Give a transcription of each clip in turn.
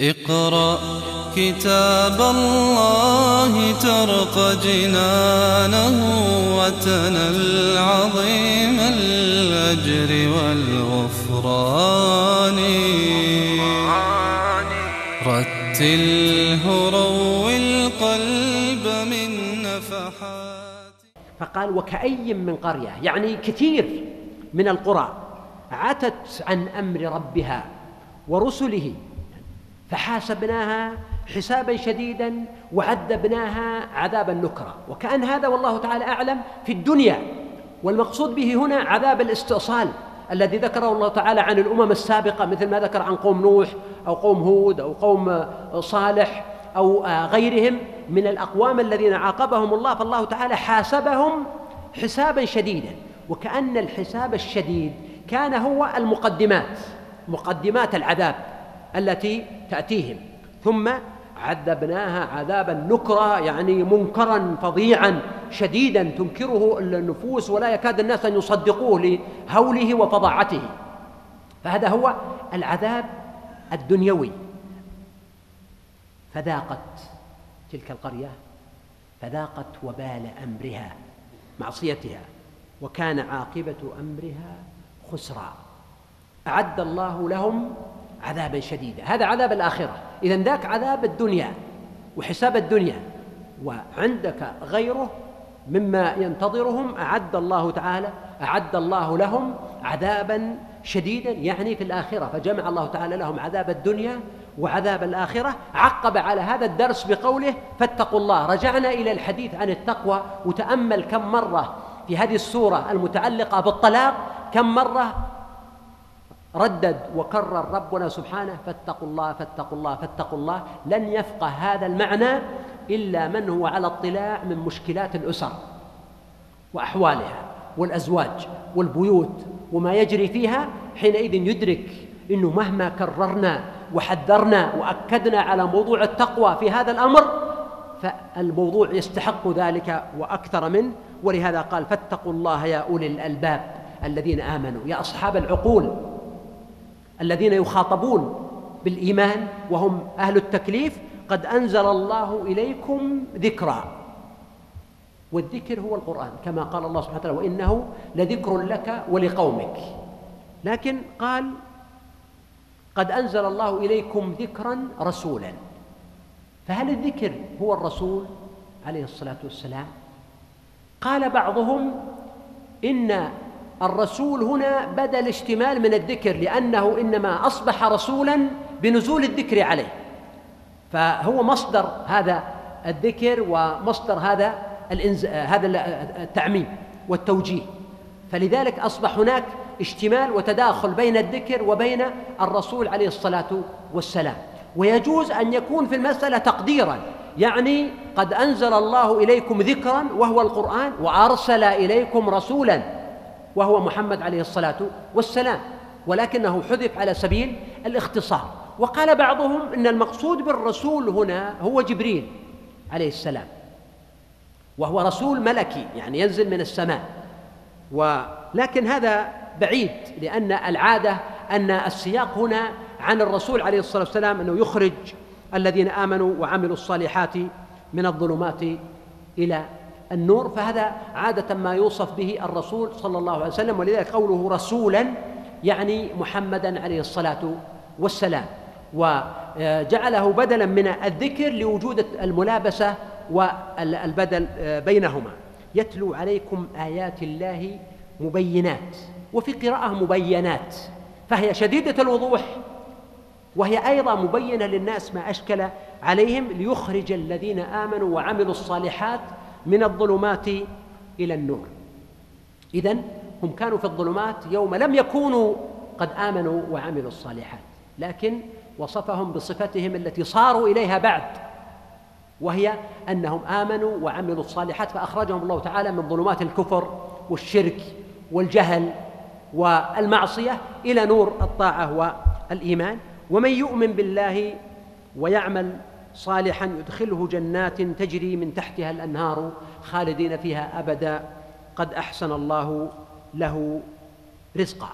اقرأ كتاب الله ترق جنانه وتنل عظيم الأجر والغفران. رتله روي القلب من نفحات. فقال وكأي من قرية يعني كثير من القرى عتت عن أمر ربها ورسله. فحاسبناها حسابا شديدا وعذبناها عذابا نكرا. وكأن هذا والله تعالى أعلم في الدنيا. والمقصود به هنا عذاب الاستئصال الذي ذكره الله تعالى عن الأمم السابقة مثل ما ذكر عن قوم نوح أو قوم هود أو قوم صالح أو غيرهم من الأقوام الذين عاقبهم الله. فالله تعالى حاسبهم حسابا شديدا. وكأن الحساب الشديد كان هو المقدمات مقدمات العذاب. التي تأتيهم. ثم عذبناها عذابا نكرا يعني منكرا فظيعا شديدا تنكره النفوس ولا يكاد الناس أن يصدقوه لهوله وفظاعته. فهذا هو العذاب الدنيوي. فذاقت تلك القرية فذاقت وبال أمرها معصيتها وكان عاقبة أمرها خسرا. أعد الله لهم عذابا شديدا. هذا عذاب الآخرة. إذا ذاك عذاب الدنيا وحساب الدنيا. وعندك غيره مما ينتظرهم. أعد الله تعالى أعد الله لهم عذابا شديدا. يعني في الآخرة فجمع الله تعالى لهم عذاب الدنيا وعذاب الآخرة. عقب على هذا الدرس بقوله فاتقوا الله. رجعنا إلى الحديث عن التقوى. وتأمل كم مرة في هذه السورة المتعلقة بالطلاق كم مرة ردد وكرر ربنا سبحانه فاتقوا الله فاتقوا الله فاتقوا الله لن يفقه هذا المعنى إلا من هو على اطلاع من مشكلات الأسر وأحوالها والأزواج والبيوت وما يجري فيها حينئذ يدرك إنه مهما كررنا وحذرنا وأكدنا على موضوع التقوى في هذا الأمر فالموضوع يستحق ذلك وأكثر منه ولهذا قال فاتقوا الله يا أولي الألباب الذين آمنوا. يا أصحاب العقول الذين يخاطبون بالإيمان وهم أهل التكليف قد أنزل الله إليكم ذكرا. والذكر هو القرآن كما قال الله سبحانه وتعالى وإنه لذكر لك ولقومك. لكن قال قد أنزل الله إليكم ذكرا رسولا. فهل الذكر هو الرسول عليه الصلاة والسلام؟ قال بعضهم إن الرسول هنا بدا الاشتمال من الذكر لأنه إنما أصبح رسولا بنزول الذكر عليه. فهو مصدر هذا الذكر ومصدر هذا الإنز... هذا التعميم والتوجيه. فلذلك أصبح هناك اشتمال وتداخل بين الذكر وبين الرسول عليه الصلاة والسلام. ويجوز أن يكون في المسألة تقديرا يعني قد أنزل الله إليكم ذكرا وهو القرآن وأرسل إليكم رسولا. وهو محمد عليه الصلاة والسلام ولكنه حذف على سبيل الاختصار. وقال بعضهم إن المقصود بالرسول هنا هو جبريل عليه السلام وهو رسول ملكي يعني ينزل من السماء. ولكن هذا بعيد لأن العادة أن السياق هنا عن الرسول عليه الصلاة والسلام أنه يخرج الذين آمنوا وعملوا الصالحات من الظلمات إلى النور فهذا عادة ما يوصف به الرسول صلى الله عليه وسلم ولذلك قوله رسولا يعني محمدا عليه الصلاة والسلام. وجعله بدلا من الذكر لوجود الملابسة والبدل بينهما. يتلو عليكم آيات الله مبينات وفي قراءة مبينات فهي شديدة الوضوح وهي أيضا مبينة للناس ما أشكل عليهم ليخرج الذين آمنوا وعملوا الصالحات من الظلمات إلى النور. اذا هم كانوا في الظلمات يوم لم يكونوا قد آمنوا وعملوا الصالحات لكن وصفهم بصفتهم التي صاروا إليها بعد وهي أنهم آمنوا وعملوا الصالحات فأخرجهم الله تعالى من ظلمات الكفر والشرك والجهل والمعصية إلى نور الطاعة والإيمان. ومن يؤمن بالله ويعمل صالحا يدخله جنات تجري من تحتها الأنهار خالدين فيها أبدا. قد أحسن الله له رزقا.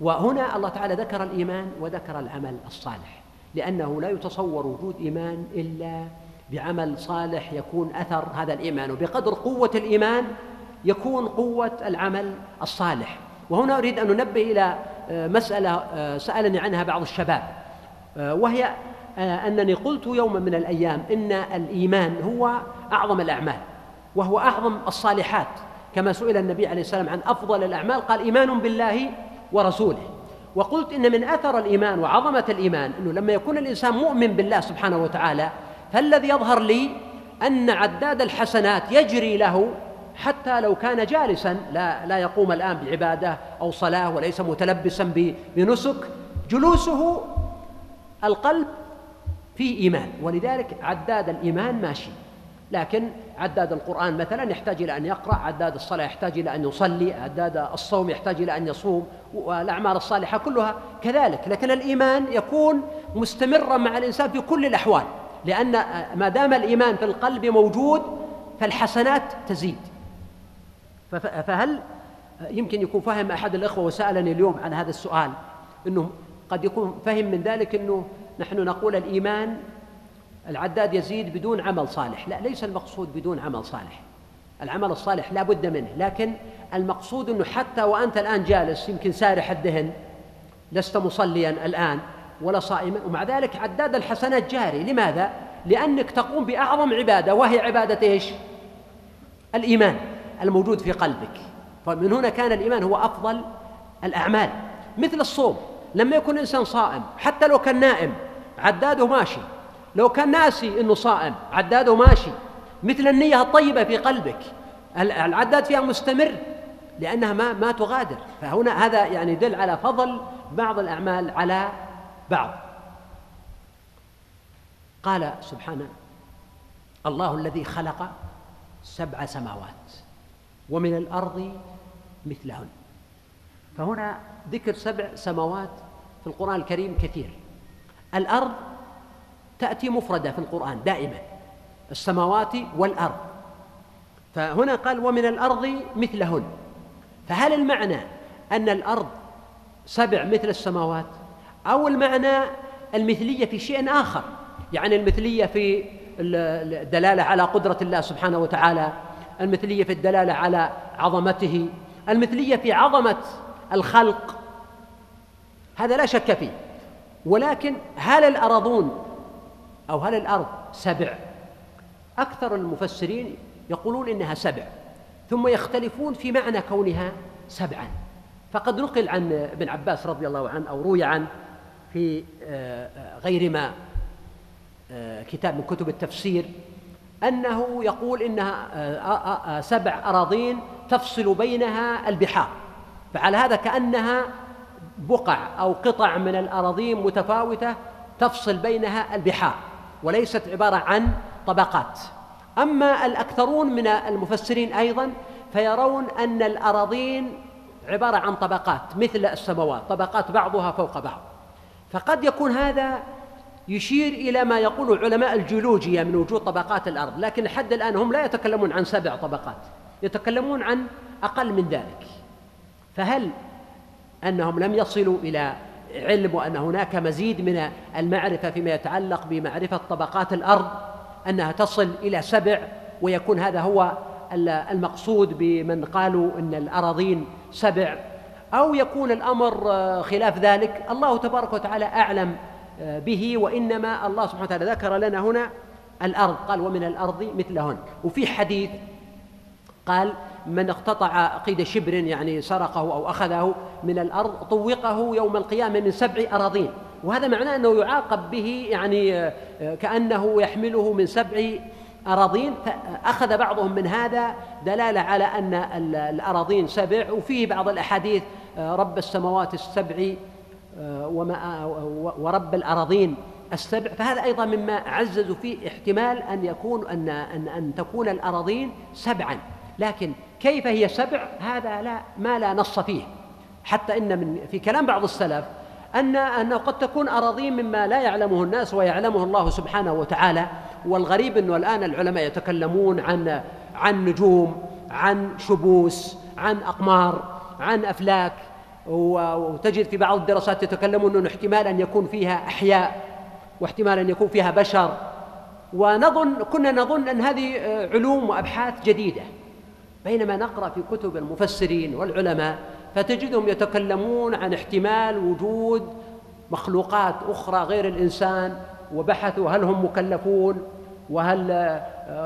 وهنا الله تعالى ذكر الإيمان وذكر العمل الصالح لأنه لا يتصور وجود إيمان إلا بعمل صالح يكون أثر هذا الإيمان. وبقدر قوة الإيمان يكون قوة العمل الصالح. وهنا أريد أن ننبه إلى آه، مسألة آه، سألني عنها بعض الشباب آه، وهي أنني قلت يوما من الأيام إن الإيمان هو أعظم الأعمال وهو أعظم الصالحات. كما سئل النبي عليه السلام عن أفضل الأعمال قال إيمان بالله ورسوله. وقلت إن من أثر الإيمان وعظمة الإيمان أنه لما يكون الإنسان مؤمن بالله سبحانه وتعالى فالذي يظهر لي أن عداد الحسنات يجري له حتى لو كان جالسا لا لا يقوم الآن بعبادة أو صلاة وليس متلبسا بنسك. جلوسه القلب فيه إيمان. ولذلك عداد الإيمان ماشي. لكن عداد القرآن مثلا يحتاج إلى أن يقرأ عداد الصلاة يحتاج إلى أن يصلي عداد الصوم يحتاج إلى أن يصوم والأعمال الصالحة كلها كذلك. لكن الإيمان يكون مستمرا مع الإنسان في كل الأحوال. لأن ما دام الإيمان في القلب موجود فالحسنات تزيد. فهل يمكن يكون فهم أحد الإخوة وسألني اليوم عن هذا السؤال؟ أنه قد يكون فهم من ذلك أنه نحن نقول الإيمان العداد يزيد بدون عمل صالح. لا ليس المقصود بدون عمل صالح. العمل الصالح لا بد منه لكن المقصود أنه حتى وأنت الآن جالس يمكن سارح الدهن لست مصليا الآن ولا صائما ومع ذلك عداد الحسنات جاري. لماذا؟ لأنك تقوم بأعظم عبادة وهي عبادة إيش؟ الإيمان الموجود في قلبك. فمن هنا كان الإيمان هو أفضل الأعمال. مثل الصوم لما يكون الإنسان صائم حتى لو كان نائم عداده ماشي. لو كان ناسي أنه صائم عداده ماشي. مثل النية الطيبة في قلبك. العداد فيها مستمر لأنها ما ما تغادر. فهنا هذا يعني يدل على فضل بعض الأعمال على بعض. قال سبحانه الله الذي خلق سبع سماوات ومن الأرض مثلهن. فهنا ذكر سبع سماوات في القرآن الكريم كثير. الأرض تأتي مفردة في القرآن دائما السماوات والأرض. فهنا قال ومن الأرض مثلهن. فهل المعنى أن الأرض سبع مثل السماوات؟ أو المعنى المثلية في شيء آخر؟ يعني المثلية في الدلالة على قدرة الله سبحانه وتعالى المثلية في الدلالة على عظمته المثلية في عظمة الخلق. هذا لا شك فيه. ولكن هل الأرضون أو هل الأرض سبع؟ أكثر المفسرين يقولون إنها سبع ثم يختلفون في معنى كونها سبعا. فقد نقل عن ابن عباس رضي الله عنه أو روي عنه في آه، آه، غير ما آه، كتاب من كتب التفسير أنه يقول إنها سبع أراضين تفصل بينها البحار. فعلى هذا كأنها بقع أو قطع من الأراضين متفاوتة تفصل بينها البحار وليست عبارة عن طبقات. أما الأكثرون من المفسرين أيضا فيرون أن الأراضين عبارة عن طبقات مثل السماوات طبقات بعضها فوق بعض. فقد يكون هذا يشير إلى ما يقول علماء الجيولوجيا من وجود طبقات الأرض لكن لحد الآن هم لا يتكلمون عن سبع طبقات يتكلمون عن أقل من ذلك. فهل أنهم لم يصلوا إلى علم وأن هناك مزيد من المعرفة فيما يتعلق بمعرفة طبقات الأرض أنها تصل إلى سبع ويكون هذا هو المقصود بمن قالوا أن الأراضين سبع. أو يكون الأمر خلاف ذلك. الله تبارك وتعالى أعلم به وإنما الله سبحانه وتعالى ذكر لنا هنا الأرض. قال ومن الأرض مثلهن. وفي حديث قال من اقتطع قيد شبر يعني سرقه أو أخذه من الأرض طوقه يوم القيامة من سبع أراضين. وهذا معناه أنه يعاقب به يعني آه، كأنه يحمله من سبع أراضين. فأخذ بعضهم من هذا دلالة على أن الأراضين سبع وفيه بعض الأحاديث آه، رب السماوات السبع آه، وما ورب الأراضين السبع. فهذا أيضا مما عززوا فيه احتمال أن يكون أن أن أن تكون الأراضين سبعا. لكن كيف هي سبع؟ هذا لا ما لا نص فيه. حتى إن من في كلام بعض السلف أن أنه قد تكون أراضين مما لا يعلمه الناس ويعلمه الله سبحانه وتعالى والغريب إنه الآن العلماء يتكلمون عن عن نجوم عن شبوس عن أقمار عن أفلاك وتجد في بعض الدراسات يتكلمون إنه احتمال أن يكون فيها أحياء واحتمال أن يكون فيها بشر. ونظن كنا نظن أن هذه علوم وأبحاث جديدة. بينما نقرأ في كتب المفسرين والعلماء فتجدهم يتكلمون عن احتمال وجود مخلوقات أخرى غير الإنسان وبحثوا هل هم مكلفون وهل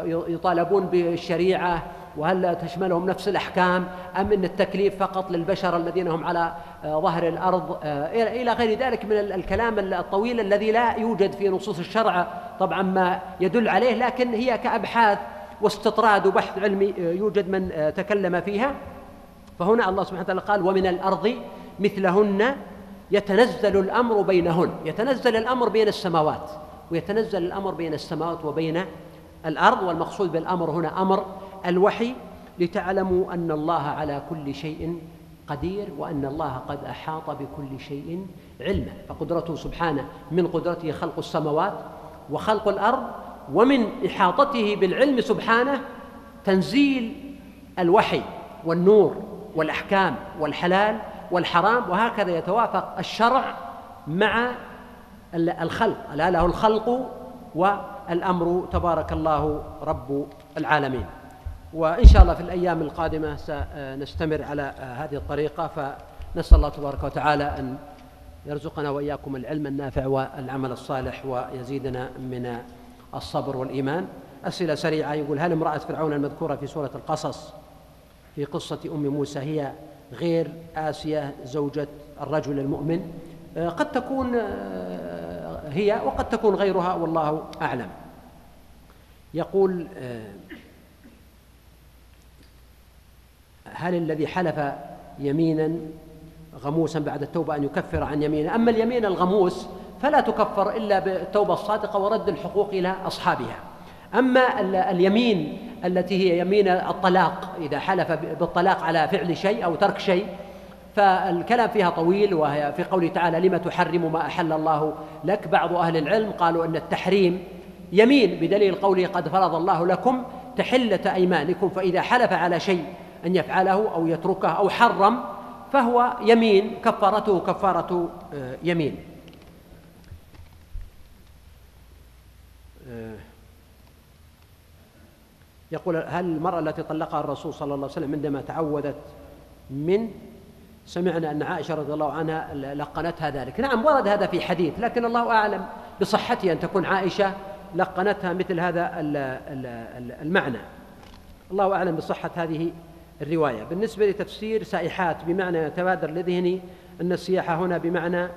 يطالبون بالشريعة وهل تشملهم نفس الأحكام أم أن التكليف فقط للبشر الذين هم على ظهر الأرض إلى غير ذلك من الكلام الطويل الذي لا يوجد في نصوص الشرع طبعا ما يدل عليه لكن هي كأبحاث واستطراد وبحث علمي يوجد من تكلم فيها. فهنا الله سبحانه وتعالى قال ومن الأرض مثلهن يتنزل الأمر بينهن. يتنزل الأمر بين السماوات ويتنزل الأمر بين السماوات وبين الأرض والمقصود بالأمر هنا أمر الوحي لتعلموا أن الله على كل شيء قدير وأن الله قد أحاط بكل شيء علما. فقدرته سبحانه من قدرته خلق السماوات وخلق الأرض ومن إحاطته بالعلم سبحانه تنزيل الوحي والنور والأحكام والحلال والحرام وهكذا يتوافق الشرع مع الخلق. ألا له الخلق والأمر تبارك الله رب العالمين. وإن شاء الله في الأيام القادمة سنستمر على هذه الطريقة. فنسأل الله تبارك وتعالى أن يرزقنا وإياكم العلم النافع والعمل الصالح ويزيدنا من الصبر والإيمان. أسئلة سريعة. يقول هل امرأة فرعون المذكورة في سورة القصص في قصة أم موسى هي غير آسية زوجة الرجل المؤمن؟ قد تكون هي وقد تكون غيرها والله أعلم. يقول هل الذي حلف يمينا غموسا بعد التوبة أن يكفر عن يمينه؟ أما اليمين الغموس فلا تكفر إلا بالتوبة الصادقة ورد الحقوق إلى أصحابها. أما اليمين التي هي يمين الطلاق إذا حلف بالطلاق على فعل شيء أو ترك شيء فالكلام فيها طويل وهي في قوله تعالى لم تحرم ما أحل الله لك؟ بعض أهل العلم قالوا أن التحريم يمين بدليل قوله قد فرض الله لكم تحلة أيمانكم فإذا حلف على شيء أن يفعله أو يتركه أو حرم فهو يمين كفارته كفارة آه، يمين. يقول هل المرأة التي طلقها الرسول صلى الله عليه وسلم عندما تعوذت من سمعنا أن عائشة رضي الله عنها لقنتها ذلك. نعم ورد هذا في حديث لكن الله أعلم بصحته أن تكون عائشة لقنتها مثل هذا المعنى. الله أعلم بصحة هذه الرواية. بالنسبة لتفسير سائحات بمعنى يتبادر لذهني أن السياحة هنا بمعنى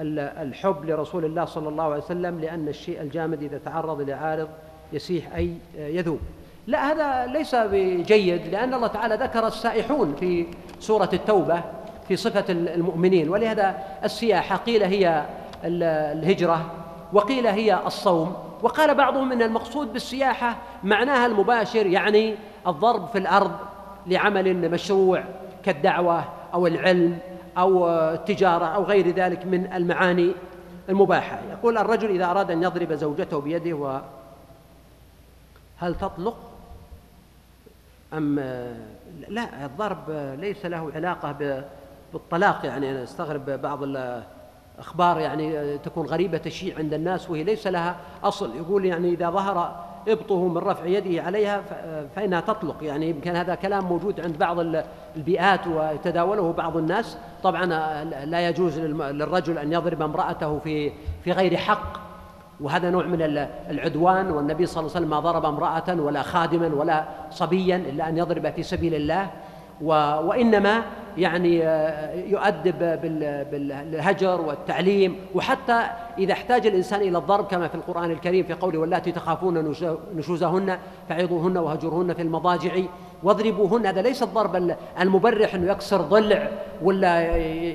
الحب لرسول الله صلى الله عليه وسلم لأن الشيء الجامد إذا تعرض لعارض يسيح أي يذوب. لا هذا ليس بجيد لأن الله تعالى ذكر السائحون في سورة التوبة في صفة المؤمنين. ولهذا السياحة قيل هي الهجرة وقيل هي الصوم. وقال بعضهم إن المقصود بالسياحة معناها المباشر يعني الضرب في الأرض لعمل مشروع كالدعوة أو العلم. أو التجاره أو غير ذلك من المعاني المباحة. يقول الرجل إذا أراد أن يضرب زوجته بيده و هل تطلق؟ أم لا الضرب ليس له علاقة بالطلاق يعني. أنا أستغرب بعض الأخبار يعني تكون غريبة الشيء عند الناس وهي ليس لها أصل. يقول يعني إذا ظهر ابطه من رفع يده عليها فإنها تطلق. يعني يمكن هذا كلام موجود عند بعض البيئات ويتداوله بعض الناس. طبعا لا يجوز للرجل أن يضرب امرأته في في غير حق وهذا نوع من العدوان. والنبي صلى الله عليه وسلم ما ضرب امرأة ولا خادما ولا صبيا إلا أن يضرب في سبيل الله. وإنما يعني آه، يؤدب بالهجر والتعليم. وحتى إذا احتاج الإنسان إلى الضرب كما في القرآن الكريم في قوله واللاتي تخافون نشوزهن فعظوهن وهجرهن في المضاجع. واضربوهن هذا ليس الضرب المبرح إنه يكسر ضلع ولا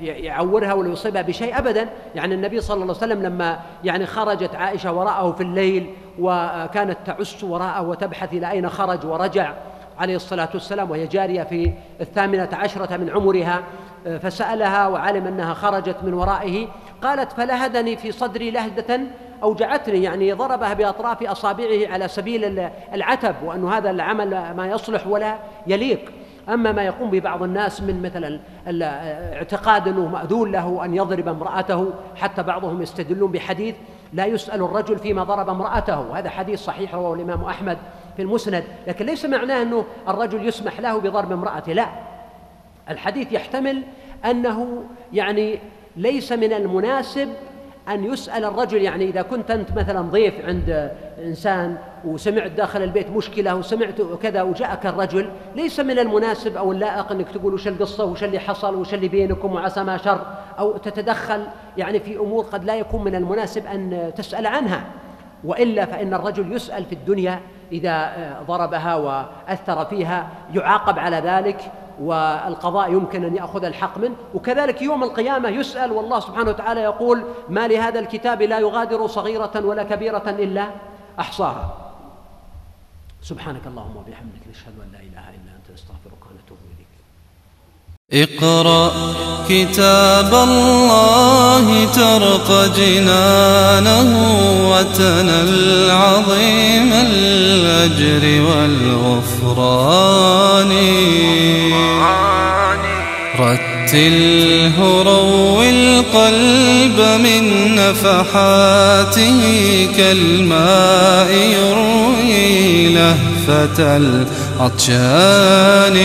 يعورها ولا يصيبها بشيء ابدا. يعني النبي صلى الله عليه وسلم لما يعني خرجت عائشة وراءه في الليل وكانت تعس وراءه وتبحث إلى أين خرج ورجع عليه الصلاة والسلام وهي جارية في الثامنة عشرة من عمرها آه، فسألها وعلم أنها خرجت من ورائه. قالت فلهدني في صدري لهدة أوجعتني. يعني ضربها بأطراف أصابعه على سبيل العتب وأن هذا العمل ما يصلح ولا يليق. أما ما يقوم ببعض الناس من مثل الاعتقاد أنه مأذون له أن يضرب امرأته حتى بعضهم يستدلون بحديث لا يسأل الرجل فيما ضرب امرأته. هذا حديث صحيح رواه الإمام أحمد. في المسند لكن ليس معناه أنه الرجل يسمح له بضرب امرأته لا. الحديث يحتمل أنه يعني ليس من المناسب أن يسأل الرجل يعني إذا كنت أنت مثلا ضيف عند إنسان وسمعت داخل البيت مشكلة وسمعت كذا وجاءك الرجل ليس من المناسب أو اللائق أنك تقول وش القصة وش اللي حصل وش اللي بينكم وعسى ما شر أو تتدخل يعني في أمور قد لا يكون من المناسب أن تسأل عنها. وإلا فإن الرجل يسأل في الدنيا إذا ضربها وأثر فيها يعاقب على ذلك والقضاء يمكن أن يأخذ الحق منه. وكذلك يوم القيامة يسأل والله سبحانه وتعالى يقول ما لهذا الكتاب لا يغادر صغيرة ولا كبيرة إلا أحصاها. سبحانك اللهم وبحمدك نشهد أن لا إله إلا أنت نستغفرك ونتوب إليك. اقرأ كتاب الله ترق جنانه وتنل عظيم الأجر والغفران. رتله روي القلب من نفحاته كالماء يروي لهفة العطشان.